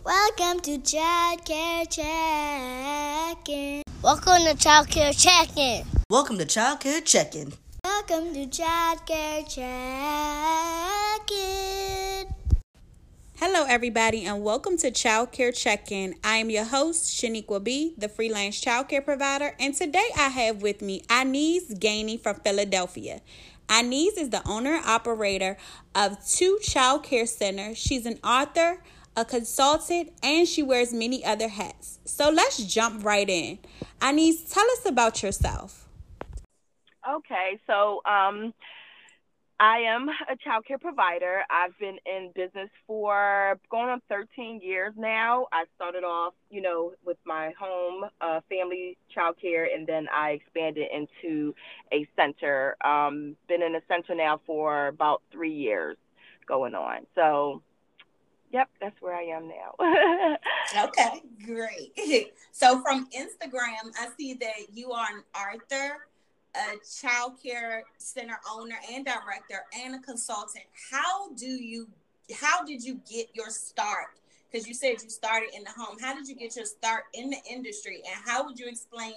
Welcome to Child Care Check-in. Welcome to Child Care Check-in. Welcome to Child Care Check-in. Welcome to Child Care Check-in. Hello, everybody, and welcome to Child Care Check-in. I am your host, Shaniqua B, the freelance child care provider, and today I have with me Anise Gainey from Philadelphia. Anise is the owner and operator of two child care centers. She's an author, a consultant, and she wears many other hats. So let's jump right in. Anise, tell us about yourself. Okay, so um, I am a child care provider. I've been in business for going on 13 years now. I started off, you know, with my home uh, family child care, and then I expanded into a center. Um, been in a center now for about three years going on. So, yep, that's where I am now. okay, great. So from Instagram, I see that you are an author a child care center owner and director and a consultant how do you how did you get your start because you said you started in the home how did you get your start in the industry and how would you explain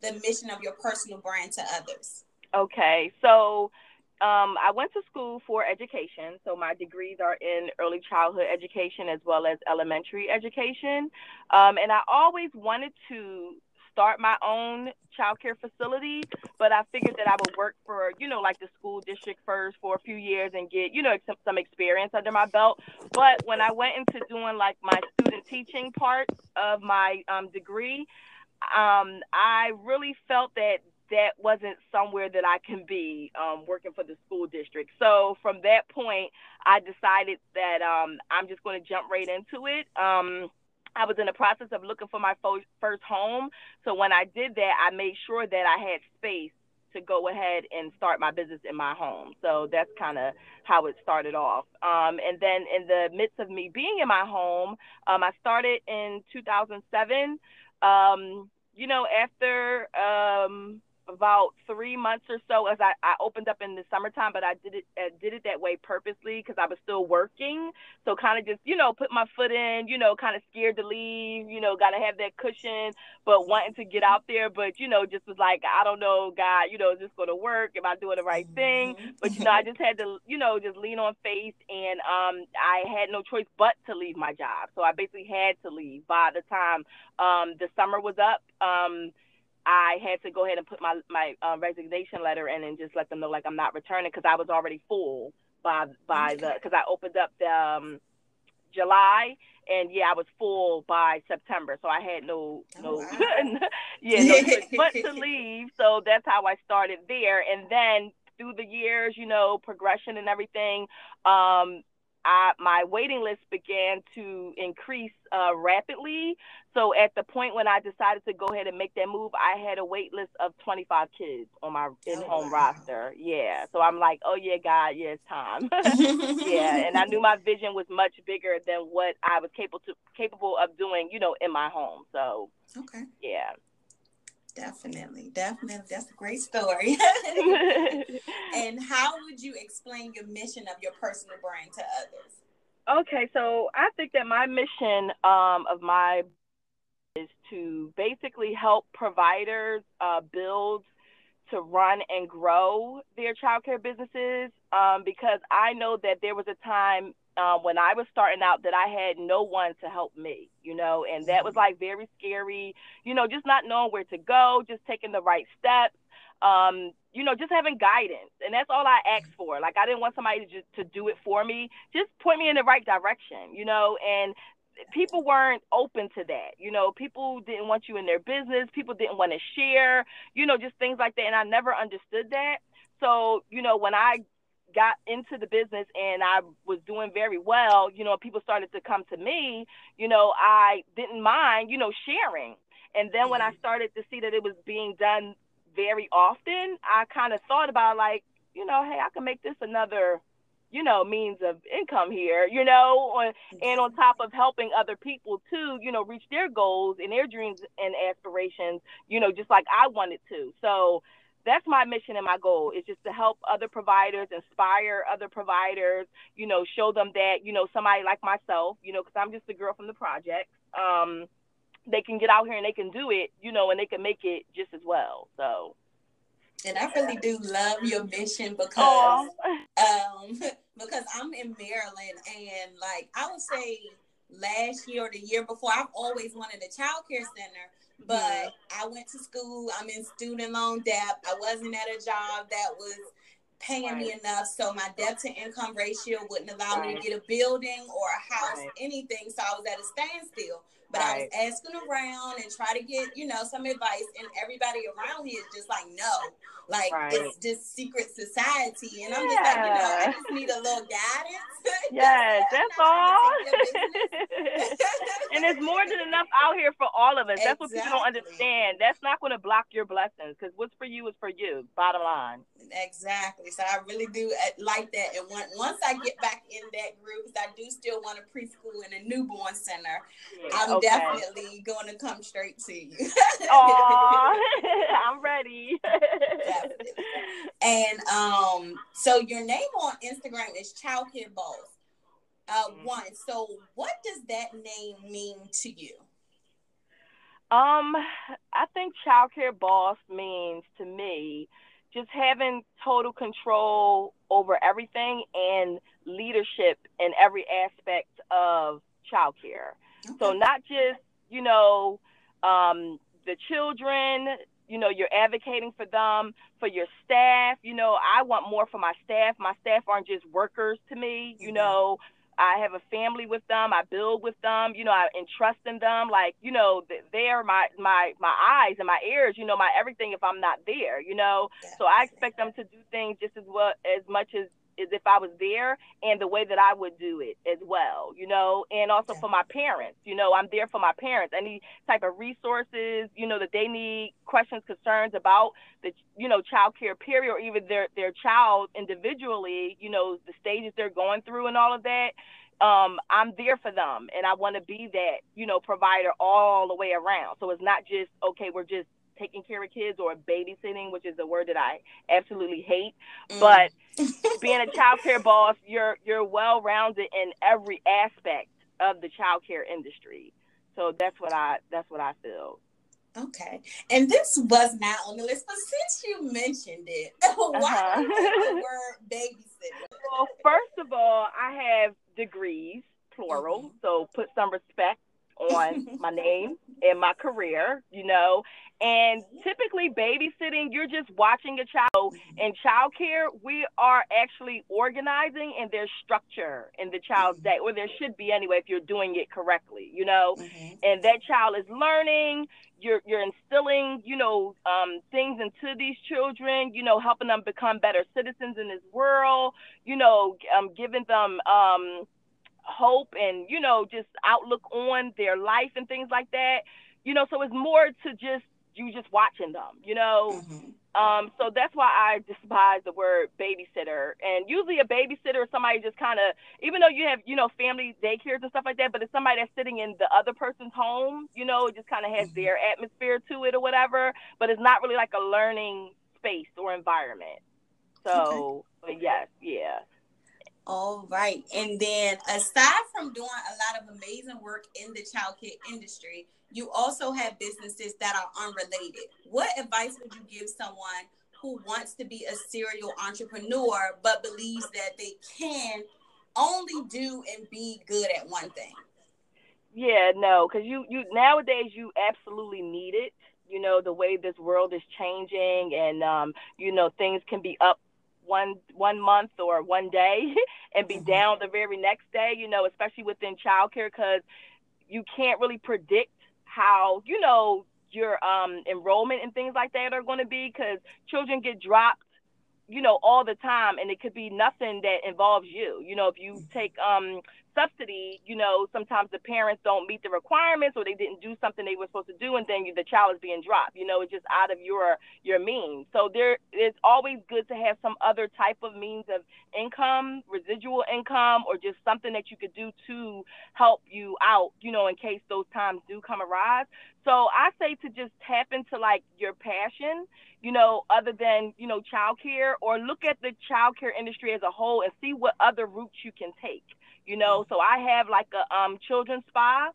the mission of your personal brand to others okay so um, I went to school for education, so my degrees are in early childhood education as well as elementary education. Um, and I always wanted to start my own childcare facility, but I figured that I would work for, you know, like the school district first for a few years and get, you know, some, some experience under my belt. But when I went into doing like my student teaching part of my um, degree, um, I really felt that that wasn't somewhere that I can be um, working for the school district. So from that point, I decided that um, I'm just going to jump right into it. Um, I was in the process of looking for my first home. So when I did that, I made sure that I had space to go ahead and start my business in my home. So that's kind of how it started off. Um, and then in the midst of me being in my home, um, I started in 2007. Um, you know, after um, about three months or so as I, I opened up in the summertime, but I did it uh, did it that way purposely because I was still working. So kind of just you know put my foot in, you know, kind of scared to leave, you know, got to have that cushion, but wanting to get out there, but you know, just was like I don't know, God, you know, is this going to work? Am I doing the right thing? Mm-hmm. But you know, I just had to you know just lean on faith, and um, I had no choice but to leave my job. So I basically had to leave by the time um, the summer was up. Um, I had to go ahead and put my my um, resignation letter in and just let them know like I'm not returning because I was already full by by the because I opened up the um, July and yeah I was full by September. So I had no oh, no wow. yeah no but to leave. So that's how I started there. And then through the years you know progression and everything um I, my waiting list began to increase uh, rapidly. So at the point when I decided to go ahead and make that move, I had a wait list of 25 kids on my in-home oh, wow. roster. Yeah. So I'm like, oh yeah, God, yeah, it's time. yeah. And I knew my vision was much bigger than what I was capable to capable of doing, you know, in my home. So okay. Yeah. Definitely, definitely. That's a great story. and how would you explain your mission of your personal brand to others? Okay, so I think that my mission um, of my is to basically help providers uh, build to run and grow their childcare businesses um, because I know that there was a time um, when I was starting out that I had no one to help me, you know, and that was mm-hmm. like very scary, you know, just not knowing where to go, just taking the right steps, um, you know, just having guidance. And that's all I asked for. Like, I didn't want somebody to just to do it for me, just point me in the right direction, you know, and people weren't open to that. You know, people didn't want you in their business, people didn't want to share, you know, just things like that. And I never understood that. So, you know, when I got into the business and I was doing very well, you know, people started to come to me, you know, I didn't mind, you know, sharing. And then when I mm-hmm. started to see that it was being done very often, I kind of thought about like, you know, hey, I can make this another, you know, means of income here, you know, and on top of helping other people too, you know, reach their goals and their dreams and aspirations, you know, just like I wanted to. So that's my mission and my goal is just to help other providers, inspire other providers, you know, show them that, you know, somebody like myself, you know, because I'm just a girl from the project, um, they can get out here and they can do it, you know, and they can make it just as well. So. And I really do love your mission because, um, because I'm in Maryland and like I would say last year or the year before, I've always wanted a child care center mm-hmm. but I went to school. I'm in student loan debt. I wasn't at a job that was paying right. me enough. So my debt to income ratio wouldn't allow right. me to get a building or a house, right. anything. So I was at a standstill. But I was asking around and try to get, you know, some advice, and everybody around here is just like, no, like it's just secret society, and I'm just like, you know, I just need a little guidance. Yes, that's all. and there's more than enough out here for all of us. Exactly. That's what people don't understand. That's not going to block your blessings because what's for you is for you. Bottom line. Exactly. So I really do uh, like that. And when, once I get back in that group, I do still want a preschool and a newborn center, yeah, I'm okay. definitely going to come straight to you. Aw, I'm ready. and um, so your name on Instagram is Childcare Boss. Uh, mm-hmm. One. So, what does that name mean to you? Um, I think childcare boss means to me just having total control over everything and leadership in every aspect of childcare. Okay. So not just, you know, um, the children, you know, you're advocating for them, for your staff. You know, I want more for my staff. My staff aren't just workers to me, you mm-hmm. know. I have a family with them. I build with them. You know, I entrust in them. Like, you know, they're my my my eyes and my ears. You know, my everything. If I'm not there, you know, so I expect them to do things just as well as much as as if I was there and the way that I would do it as well, you know, and also for my parents, you know, I'm there for my parents. Any type of resources, you know, that they need, questions, concerns about the, you know, child care period or even their, their child individually, you know, the stages they're going through and all of that. Um, I'm there for them and I want to be that, you know, provider all the way around. So it's not just, okay, we're just taking care of kids or babysitting, which is a word that I absolutely hate. Mm. But being a child care boss, you're you're well rounded in every aspect of the child care industry. So that's what I that's what I feel. Okay. And this was not on the list, but since you mentioned it, why uh-huh. the word babysitter? Well, first of all, I have degrees, plural, mm-hmm. so put some respect on my name and my career, you know. And typically, babysitting, you're just watching a child. In childcare, we are actually organizing and there's structure in the child's day, or there should be anyway if you're doing it correctly, you know. Mm-hmm. And that child is learning. You're you're instilling, you know, um, things into these children. You know, helping them become better citizens in this world. You know, um, giving them um, hope and you know just outlook on their life and things like that you know so it's more to just you just watching them you know mm-hmm. um so that's why i despise the word babysitter and usually a babysitter is somebody just kind of even though you have you know family daycares and stuff like that but it's somebody that's sitting in the other person's home you know it just kind of has mm-hmm. their atmosphere to it or whatever but it's not really like a learning space or environment so okay. yes yeah all right. And then aside from doing a lot of amazing work in the childcare industry, you also have businesses that are unrelated. What advice would you give someone who wants to be a serial entrepreneur but believes that they can only do and be good at one thing? Yeah, no, because you you nowadays you absolutely need it. You know the way this world is changing, and um, you know things can be up one one month or one day and be mm-hmm. down the very next day you know especially within childcare because you can't really predict how you know your um enrollment and things like that are going to be because children get dropped you know all the time and it could be nothing that involves you you know if you mm-hmm. take um subsidy, you know, sometimes the parents don't meet the requirements or they didn't do something they were supposed to do, and then the child is being dropped. You know, it's just out of your your means. So there, it's always good to have some other type of means of income, residual income, or just something that you could do to help you out. You know, in case those times do come arise. So I say to just tap into like your passion, you know, other than, you know, childcare or look at the childcare industry as a whole and see what other routes you can take. You know, so I have like a um children's spa,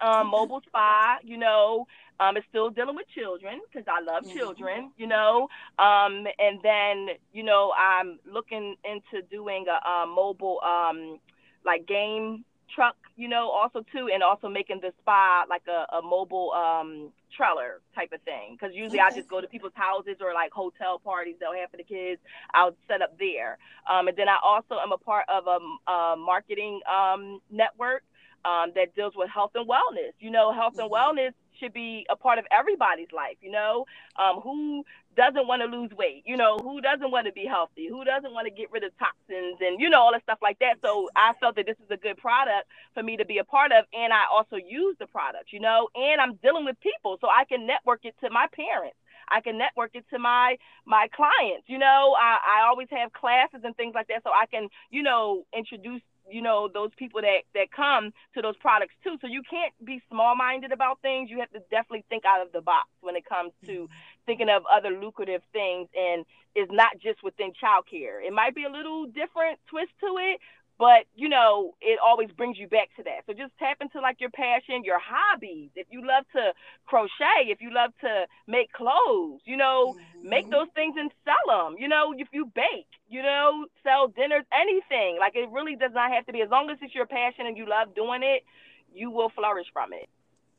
um mobile spa, you know, um it's still dealing with children because I love mm-hmm. children, you know. Um and then, you know, I'm looking into doing a, a mobile um like game truck, you know, also too, and also making the spa like a, a mobile um trailer type of thing. Because usually okay. I just go to people's houses or like hotel parties they'll have for the kids. I'll set up there. Um, and then I also am a part of a, a marketing um, network um, that deals with health and wellness. You know, health and mm-hmm. wellness should be a part of everybody's life. You know, um, who doesn't want to lose weight? You know, who doesn't want to be healthy? Who doesn't want to get rid of toxins and you know all that stuff like that? So I felt that this is a good product for me to be a part of, and I also use the product. You know, and I'm dealing with people, so I can network it to my parents. I can network it to my my clients. You know, I, I always have classes and things like that, so I can you know introduce you know those people that that come to those products too. So you can't be small minded about things. You have to definitely think out of the box when it comes to mm-hmm. thinking of other lucrative things and it's not just within childcare. It might be a little different twist to it but you know it always brings you back to that. So just tap into like your passion your hobbies. If you love to crochet if you love to make clothes you know mm-hmm. make those things and sell them you know if you bake you know sell dinners anything. Like it really does not have to be. As long as it's your passion and you love doing it you will flourish from it.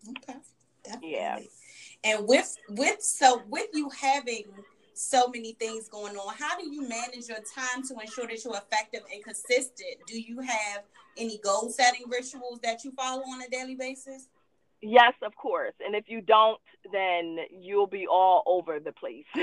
Okay. Definitely. yeah and with with so with you having so many things going on. How do you manage your time to ensure that you're effective and consistent? Do you have any goal setting rituals that you follow on a daily basis? Yes, of course. And if you don't, then you'll be all over the place.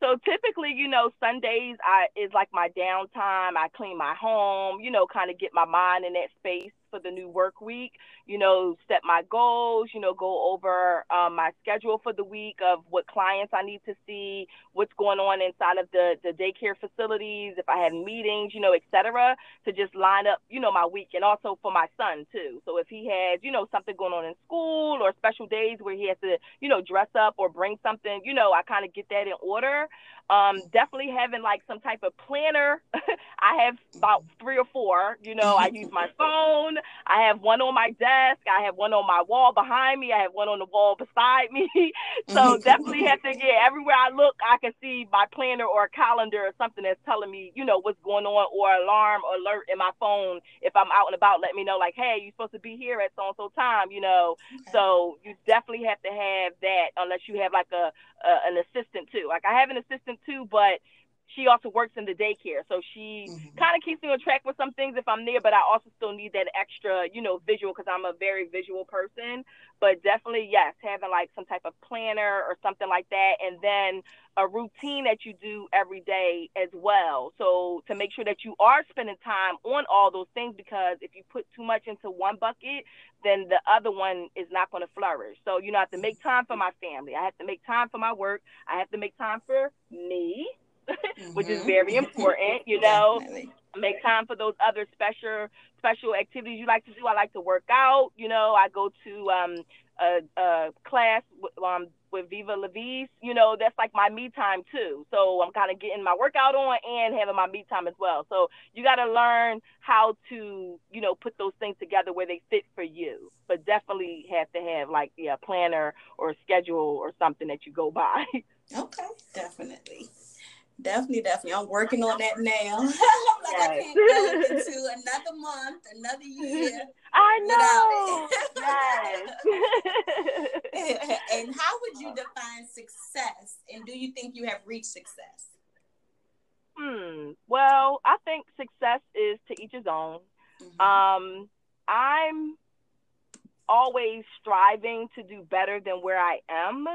so typically, you know, Sundays I is like my downtime. I clean my home, you know, kind of get my mind in that space for the new work week, you know, set my goals, you know, go over um, my schedule for the week of what clients I need to see, what's going on inside of the, the daycare facilities, if I have meetings, you know, et cetera, to just line up, you know, my week and also for my son too. So if he has, you know, something going on in school or special days where he has to, you know, dress up or bring something, you know, I kind of get that in order. Um, definitely having like some type of planner. I have about three or four. You know, I use my phone. I have one on my desk. I have one on my wall behind me. I have one on the wall beside me. So mm-hmm. definitely have to get everywhere I look, I can see my planner or a calendar or something that's telling me, you know, what's going on or alarm alert in my phone if I'm out and about. Let me know, like, hey, you're supposed to be here at so and so time. You know, okay. so you definitely have to have that unless you have like a, a an assistant too. Like I have an assistant too, but she also works in the daycare. So she mm-hmm. kind of keeps me on track with some things if I'm there, but I also still need that extra, you know, visual because I'm a very visual person. But definitely, yes, having like some type of planner or something like that. And then a routine that you do every day as well. So to make sure that you are spending time on all those things because if you put too much into one bucket, then the other one is not going to flourish. So, you know, I have to make time for my family. I have to make time for my work. I have to make time for me mm-hmm. which is mm-hmm. very important. You know, Definitely. make time for those other special special activities you like to do. I like to work out. You know, I go to um, a, a class with, um, with Viva Levis. You know, that's like my me time too. So I'm kind of getting my workout on and having my me time as well. So you got to learn how to, you know, put those things together where they fit for you. But definitely have to have like yeah, a planner or a schedule or something that you go by. Okay, definitely. Definitely, definitely. I'm working on that now. I look like yes. I can't go into another month, another year. I know. yes. and how would you define success? And do you think you have reached success? Hmm. Well, I think success is to each his own. Mm-hmm. Um, I'm always striving to do better than where I am.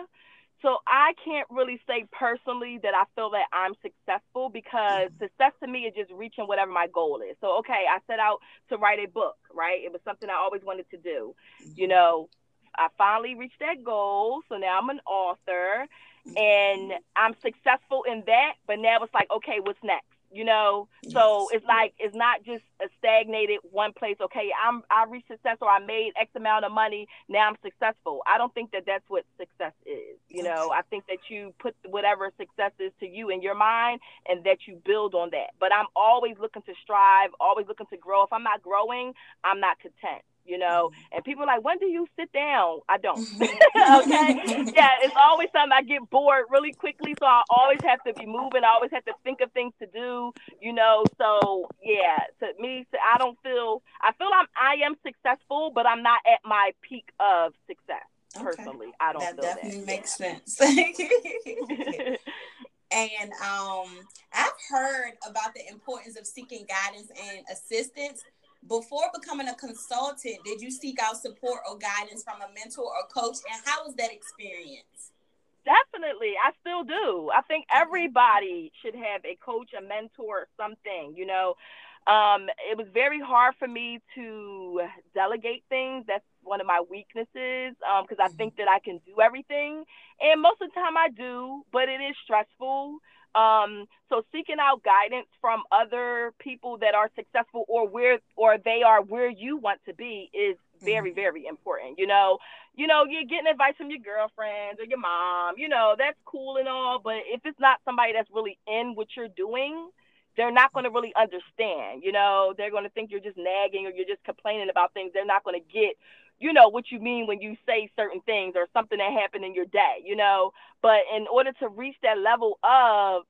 So I can't really say personally that I feel that I'm successful because mm-hmm. success to me is just reaching whatever my goal is. So okay, I set out to write a book, right? It was something I always wanted to do. Mm-hmm. You know, I finally reached that goal, so now I'm an author mm-hmm. and I'm successful in that, but now it's like, okay, what's next? You know? Yes. so it's like it's not just a stagnated one place okay i'm i reached success or i made x amount of money now i'm successful. I don't think that that's what success is you know? I think that you put whatever success is to you in your mind and that you build on that. But i'm always looking to strive always looking to grow. If i'm not growing i'm not content you know. And people are like, when do you sit down? I don't. okay. Yeah, it's always something I get bored really quickly. So I always have to be moving. I always have to think of things to do, you know. So yeah, to me, I don't feel I feel I'm I am successful, but I'm not at my peak of success. Personally, okay. I don't that definitely that. makes sense. and um, I've heard about the importance of seeking guidance and assistance before becoming a consultant, did you seek out support or guidance from a mentor or coach? And how was that experience? Definitely. I still do. I think everybody should have a coach, a mentor, something, you know. Um, it was very hard for me to delegate things. That's one of my weaknesses because um, I think that I can do everything. And most of the time I do, but it is stressful. Um, so seeking out guidance from other people that are successful or where or they are where you want to be is very, mm-hmm. very important. You know, you know, you're getting advice from your girlfriends or your mom, you know, that's cool and all, but if it's not somebody that's really in what you're doing, they're not going to really understand. You know, they're going to think you're just nagging or you're just complaining about things. They're not going to get you know what you mean when you say certain things or something that happened in your day, you know. But in order to reach that level of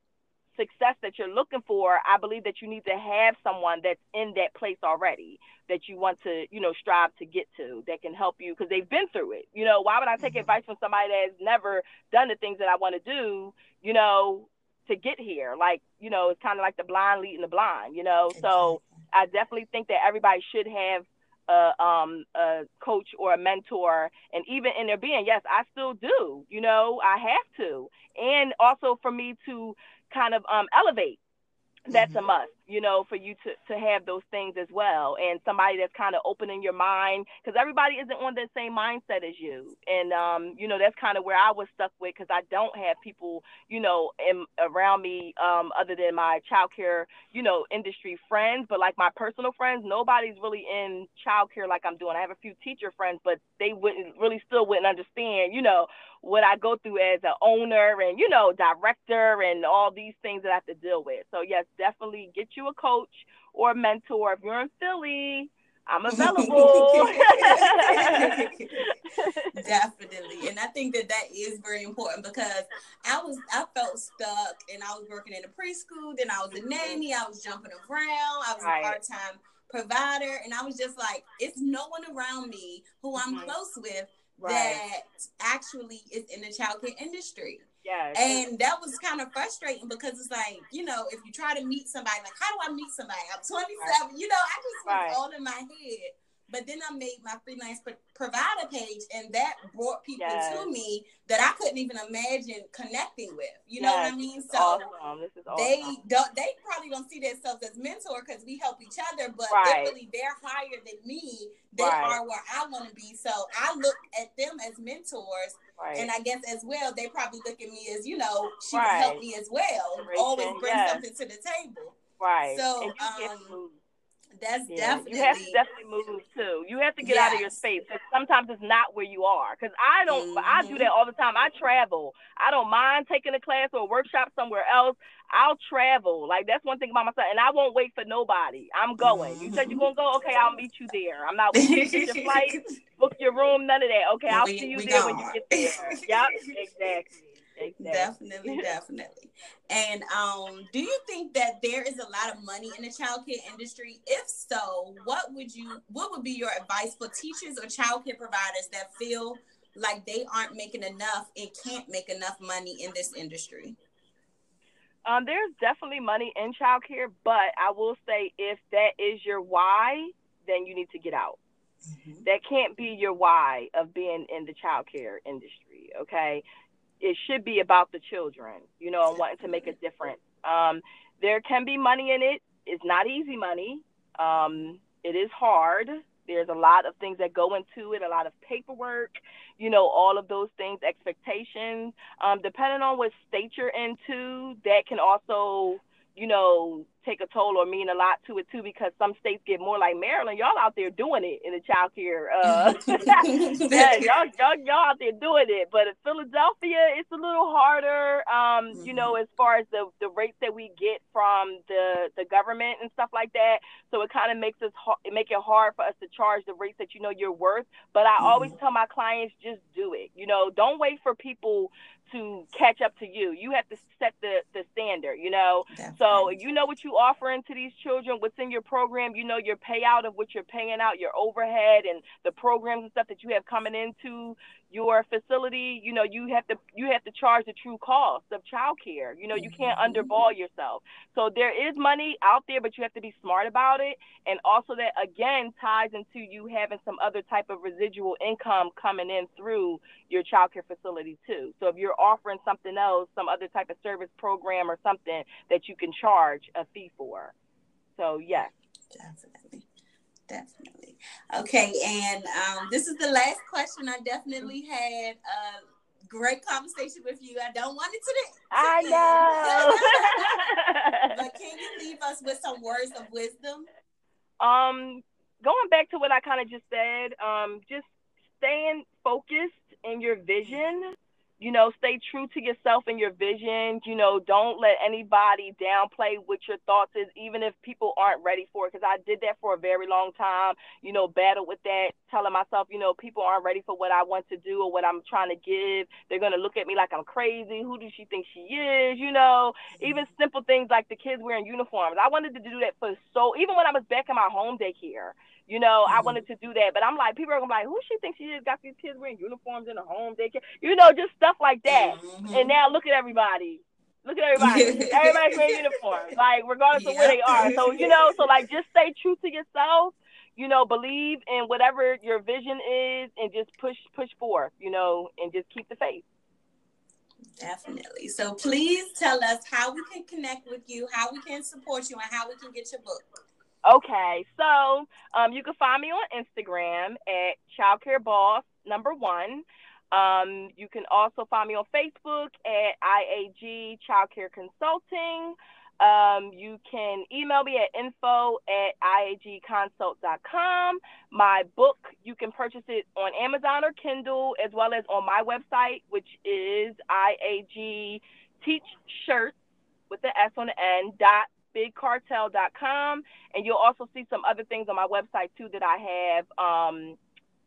success that you're looking for, I believe that you need to have someone that's in that place already that you want to, you know, strive to get to that can help you because they've been through it. You know, why would I take mm-hmm. advice from somebody that has never done the things that I want to do, you know, to get here? Like, you know, it's kind of like the blind leading the blind, you know. Exactly. So I definitely think that everybody should have a um a coach or a mentor and even in their being yes i still do you know i have to and also for me to kind of um elevate that's mm-hmm. a must you know for you to to have those things as well and somebody that's kind of opening your mind because everybody isn't on the same mindset as you. And um you know that's kind of where i was stuck with because i don't have people you know in, around me um other than my childcare you know industry friends. But like my personal friends nobody's really in childcare like i'm doing. I have a few teacher friends but they wouldn't really still wouldn't understand you know what I go through as an owner and you know director and all these things that I have to deal with. So yes, definitely get you a coach or a mentor. If you're in Philly, I'm available. Definitely. And I think that that is very important because I was, I felt stuck and I was working in a preschool, then I was a nanny, I was jumping around, I was right. a part time provider, and I was just like, it's no one around me who I'm mm-hmm. close with right. that actually is in the childcare industry. Yeah. And that was kind of frustrating because it's like, you know, if you try to meet somebody, like, how do I meet somebody? I'm 27. Right. You know, I just was right. all in my head. But then I made my freelance provider page, and that brought people yes. to me that I couldn't even imagine connecting with. You yes. know what I mean? So awesome. awesome. they don't. They probably don't see themselves as mentor because we help each other, but right. really they're higher than me. They right. are where I want to be. So I look at them as mentors. Right. And I guess as well, they probably look at me as, you know, she can help me as well. Always bring yes. something to the table. Right. So um, that's yeah, definitely you have to definitely move too. You have to get yes. out of your space because sometimes it's not where you are. Because I don't, mm-hmm. I do that all the time. I travel. I don't mind taking a class or a workshop somewhere else. I'll travel. Like that's one thing about myself, and I won't wait for nobody. I'm going. Mm-hmm. You said you're gonna go. Okay, I'll meet you there. I'm not waiting to get your flight, book your room, none of that. Okay, I'll we, see you there gone. when you get there. yep, exactly. Exactly. Definitely, definitely. And um, do you think that there is a lot of money in the childcare industry? If so, what would you what would be your advice for teachers or childcare providers that feel like they aren't making enough and can't make enough money in this industry? Um, there's definitely money in childcare, but I will say if that is your why, then you need to get out. Mm-hmm. That can't be your why of being in the childcare industry. Okay, it should be about the children, you know, and wanting to make a difference. Um, there can be money in it. It's not easy money. Um, it is hard. There's a lot of things that go into it, a lot of paperwork, you know, all of those things, expectations. Um, depending on what state you're into, that can also, you know, take a toll or mean a lot to it too because some states get more like Maryland. Y'all out there doing it in the child care. Uh, yeah, y'all, y'all, y'all out there doing it. But in Philadelphia, it's a little harder. Um, mm-hmm. You know, as far as the the rates that we get from the the government and stuff like that. So it kind of makes us it make it hard for us to charge the rates that you know you're worth. But I mm-hmm. always tell my clients just do it. You know, don't wait for people to catch up to you. You have to set the the standard, you know. Definitely. So you know what you offering to these children, what's in your program, you know your payout of what you're paying out, your overhead and the programs and stuff that you have coming into your facility, you know, you have to you have to charge the true cost of childcare. You know, you can't mm-hmm. underball yourself. So there is money out there, but you have to be smart about it. And also that again ties into you having some other type of residual income coming in through your childcare facility too. So if you're offering something else, some other type of service program or something that you can charge a fee for. So yes. Definitely. Definitely. Okay, and um, this is the last question. I definitely had a great conversation with you. I don't want it to. I know. but can you leave us with some words of wisdom? Um, going back to what I kind of just said, um, just staying focused in your vision you know, stay true to yourself and your vision. You know, don't let anybody downplay what your thoughts is, even if people aren't ready for it. Because I did that for a very long time. You know, battle with that, telling myself, you know, people aren't ready for what I want to do or what I'm trying to give. They're gonna look at me like I'm crazy. Who does she think she is? You know, even simple things like the kids wearing uniforms. I wanted to do that for so. Even when I was back in my home daycare you know, mm-hmm. I wanted to do that, but I'm like, people are gonna be like, who she thinks she is? Got these kids wearing uniforms in a home daycare, you know, just stuff like that. Mm-hmm. And now look at everybody. Look at everybody. Everybody's wearing uniforms, like regardless yeah. of where they are. So you know, so like just stay true to yourself. You know, believe in whatever your vision is, and just push push forth. You know, and just keep the faith. Definitely. So please tell us how we can connect with you, how we can support you, and how we can get your book. Okay, so um, you can find me on Instagram at Childcare Boss number one. Um, you can also find me on Facebook at IAG Childcare Consulting. Um, you can email me at info at iagconsult.com. My book, you can purchase it on Amazon or Kindle, as well as on my website, which is IAG Teach Shirts with the S on the end dot bigcartel.com. And you'll also see some other things on my website too that I have um,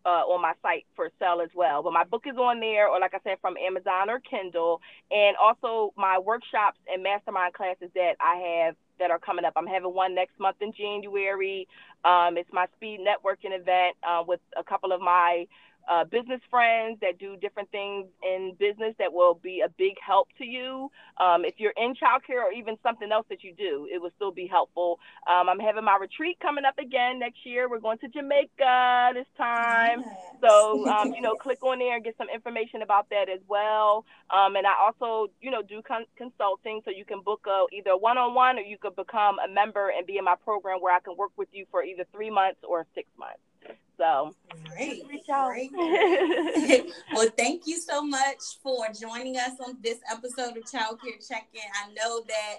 uh, on my site for sale as well. But my book is on there, or like I said, from Amazon or Kindle. And also my workshops and mastermind classes that I have that are coming up. I'm having one next month in January. Um, it's my speed networking event uh, with a couple of my uh, business friends that do different things in business that will be a big help to you. Um, if you're in childcare or even something else that you do, it will still be helpful. Um, I'm having my retreat coming up again next year. We're going to Jamaica this time. So, um, you know, click on there and get some information about that as well. Um, and I also, you know, do con- consulting. So you can book a, either one on one or you could become a member and be in my program where I can work with you for either three months or six months. So great, great. well, thank you so much for joining us on this episode of Child Care Check-In. I know that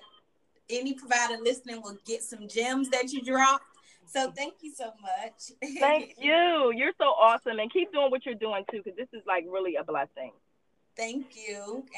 any provider listening will get some gems that you dropped. So thank you so much. thank you. You're so awesome, and keep doing what you're doing too, because this is like really a blessing. Thank you.